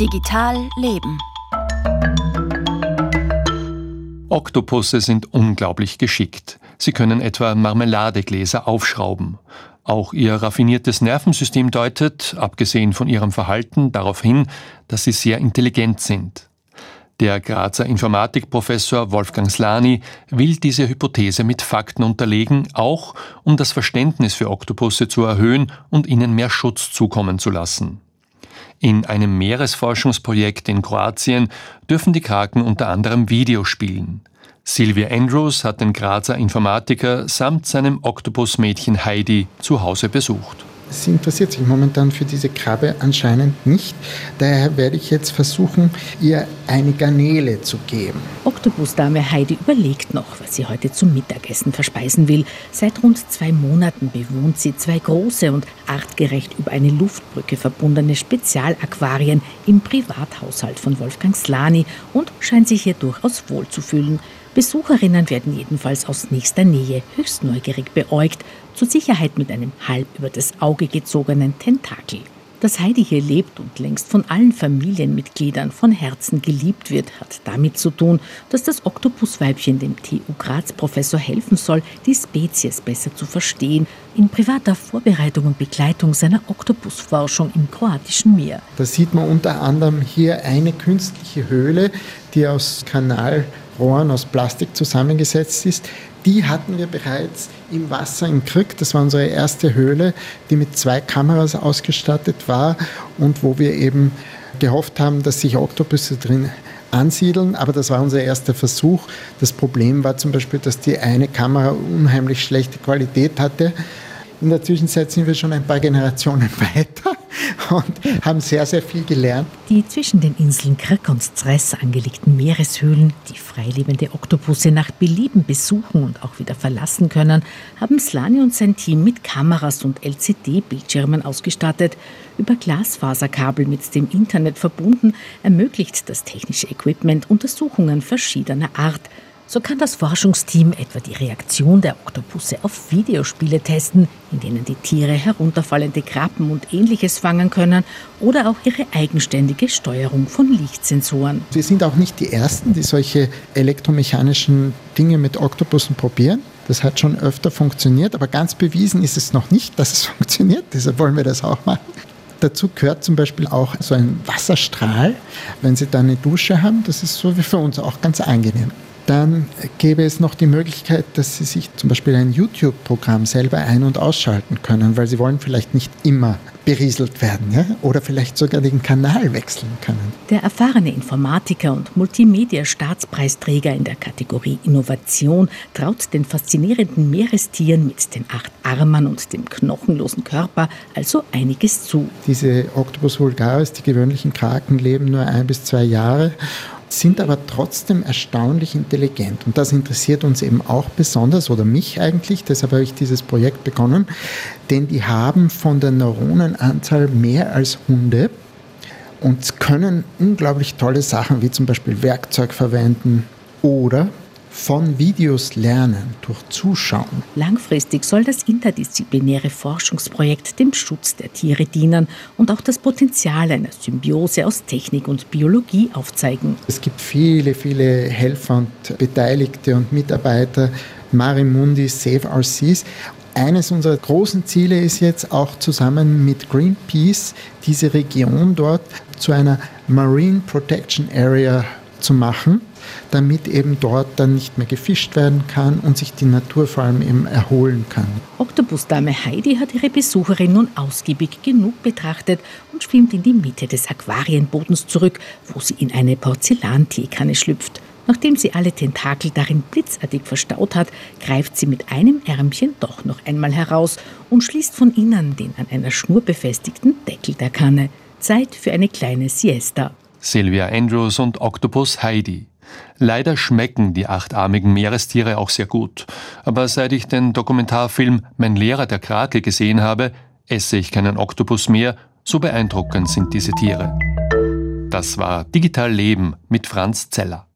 Digital Leben. Oktopusse sind unglaublich geschickt. Sie können etwa Marmeladegläser aufschrauben. Auch ihr raffiniertes Nervensystem deutet, abgesehen von ihrem Verhalten, darauf hin, dass sie sehr intelligent sind. Der Grazer Informatikprofessor Wolfgang Slani will diese Hypothese mit Fakten unterlegen, auch um das Verständnis für Oktopusse zu erhöhen und ihnen mehr Schutz zukommen zu lassen. In einem Meeresforschungsprojekt in Kroatien dürfen die Kraken unter anderem Video spielen. Sylvia Andrews hat den Grazer Informatiker samt seinem Oktopusmädchen Heidi zu Hause besucht. Sie interessiert sich momentan für diese Krabbe anscheinend nicht. Daher werde ich jetzt versuchen, ihr eine Garnele zu geben. Oktopusdame Heidi überlegt noch, was sie heute zum Mittagessen verspeisen will. Seit rund zwei Monaten bewohnt sie zwei große und artgerecht über eine Luftbrücke verbundene Spezialaquarien im Privathaushalt von Wolfgang Slani und scheint sich hier durchaus wohlzufühlen. Besucherinnen werden jedenfalls aus nächster Nähe höchst neugierig beäugt, zur Sicherheit mit einem halb über das Auge gezogenen Tentakel. Dass Heidi hier lebt und längst von allen Familienmitgliedern von Herzen geliebt wird, hat damit zu tun, dass das Oktopusweibchen dem TU Graz Professor helfen soll, die Spezies besser zu verstehen, in privater Vorbereitung und Begleitung seiner Oktopusforschung im kroatischen Meer. Da sieht man unter anderem hier eine künstliche Höhle, die aus Kanal Rohren aus Plastik zusammengesetzt ist. Die hatten wir bereits im Wasser in Krück. Das war unsere erste Höhle, die mit zwei Kameras ausgestattet war und wo wir eben gehofft haben, dass sich Oktopusse drin ansiedeln, aber das war unser erster Versuch. Das Problem war zum Beispiel, dass die eine Kamera unheimlich schlechte Qualität hatte. In der Zwischenzeit sind wir schon ein paar Generationen weiter und haben sehr, sehr viel gelernt. Die zwischen den Inseln Krk und Stress angelegten Meereshöhlen, die freilebende Oktopusse nach Belieben besuchen und auch wieder verlassen können, haben Slani und sein Team mit Kameras und LCD-Bildschirmen ausgestattet. Über Glasfaserkabel mit dem Internet verbunden, ermöglicht das technische Equipment Untersuchungen verschiedener Art – so kann das Forschungsteam etwa die Reaktion der Oktopusse auf Videospiele testen, in denen die Tiere herunterfallende Krabben und ähnliches fangen können oder auch ihre eigenständige Steuerung von Lichtsensoren. Wir sind auch nicht die Ersten, die solche elektromechanischen Dinge mit Oktopussen probieren. Das hat schon öfter funktioniert, aber ganz bewiesen ist es noch nicht, dass es funktioniert. Deshalb wollen wir das auch machen. Dazu gehört zum Beispiel auch so ein Wasserstrahl, wenn Sie da eine Dusche haben. Das ist so wie für uns auch ganz angenehm. Dann gäbe es noch die Möglichkeit, dass Sie sich zum Beispiel ein YouTube-Programm selber ein- und ausschalten können, weil Sie wollen vielleicht nicht immer berieselt werden ja? oder vielleicht sogar den Kanal wechseln können. Der erfahrene Informatiker und Multimedia-Staatspreisträger in der Kategorie Innovation traut den faszinierenden Meerestieren mit den acht Armen und dem knochenlosen Körper also einiges zu. Diese Octopus vulgaris, die gewöhnlichen Kraken, leben nur ein bis zwei Jahre sind aber trotzdem erstaunlich intelligent. Und das interessiert uns eben auch besonders, oder mich eigentlich, deshalb habe ich dieses Projekt begonnen, denn die haben von der Neuronenanzahl mehr als Hunde und können unglaublich tolle Sachen wie zum Beispiel Werkzeug verwenden oder von Videos lernen, durch Zuschauen. Langfristig soll das interdisziplinäre Forschungsprojekt dem Schutz der Tiere dienen und auch das Potenzial einer Symbiose aus Technik und Biologie aufzeigen. Es gibt viele, viele Helfer und Beteiligte und Mitarbeiter, Marimundi, Save Our Seas. Eines unserer großen Ziele ist jetzt auch zusammen mit Greenpeace diese Region dort zu einer Marine Protection Area zu machen damit eben dort dann nicht mehr gefischt werden kann und sich die Natur vor allem eben erholen kann. Oktopusdame Heidi hat ihre Besucherin nun ausgiebig genug betrachtet und schwimmt in die Mitte des Aquarienbodens zurück, wo sie in eine Porzellanteekanne schlüpft. Nachdem sie alle Tentakel darin blitzartig verstaut hat, greift sie mit einem Ärmchen doch noch einmal heraus und schließt von innen den an einer Schnur befestigten Deckel der Kanne. Zeit für eine kleine Siesta. Sylvia Andrews und Octopus Heidi. Leider schmecken die achtarmigen Meerestiere auch sehr gut. Aber seit ich den Dokumentarfilm Mein Lehrer der Krakel gesehen habe, esse ich keinen Oktopus mehr, so beeindruckend sind diese Tiere. Das war Digital Leben mit Franz Zeller.